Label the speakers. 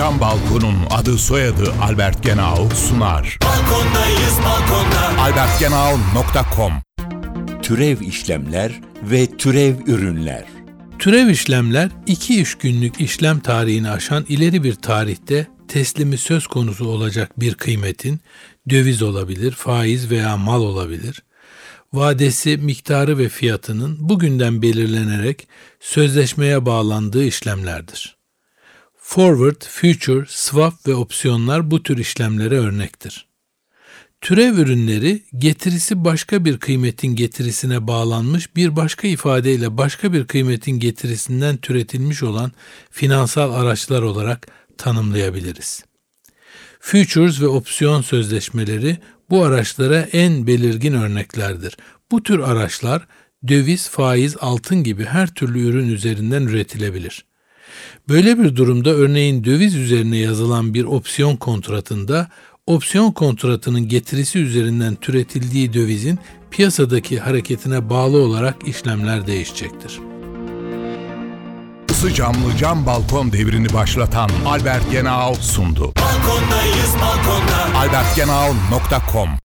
Speaker 1: Cam Balkon'un adı soyadı Albert Genau sunar.
Speaker 2: Balkondayız balkonda.
Speaker 1: albertgenau.com
Speaker 3: Türev işlemler ve türev ürünler.
Speaker 4: Türev işlemler iki iş günlük işlem tarihini aşan ileri bir tarihte teslimi söz konusu olacak bir kıymetin döviz olabilir, faiz veya mal olabilir. Vadesi, miktarı ve fiyatının bugünden belirlenerek sözleşmeye bağlandığı işlemlerdir. Forward, future, swap ve opsiyonlar bu tür işlemlere örnektir. Türev ürünleri getirisi başka bir kıymetin getirisine bağlanmış bir başka ifadeyle başka bir kıymetin getirisinden türetilmiş olan finansal araçlar olarak tanımlayabiliriz. Futures ve opsiyon sözleşmeleri bu araçlara en belirgin örneklerdir. Bu tür araçlar döviz, faiz, altın gibi her türlü ürün üzerinden üretilebilir. Böyle bir durumda örneğin döviz üzerine yazılan bir opsiyon kontratında opsiyon kontratının getirisi üzerinden türetildiği dövizin piyasadaki hareketine bağlı olarak işlemler değişecektir.
Speaker 1: Isı camlı cam balkon devrini başlatan Albert Genau sundu.
Speaker 2: Balkondayız balkonda.
Speaker 1: albertgenau.com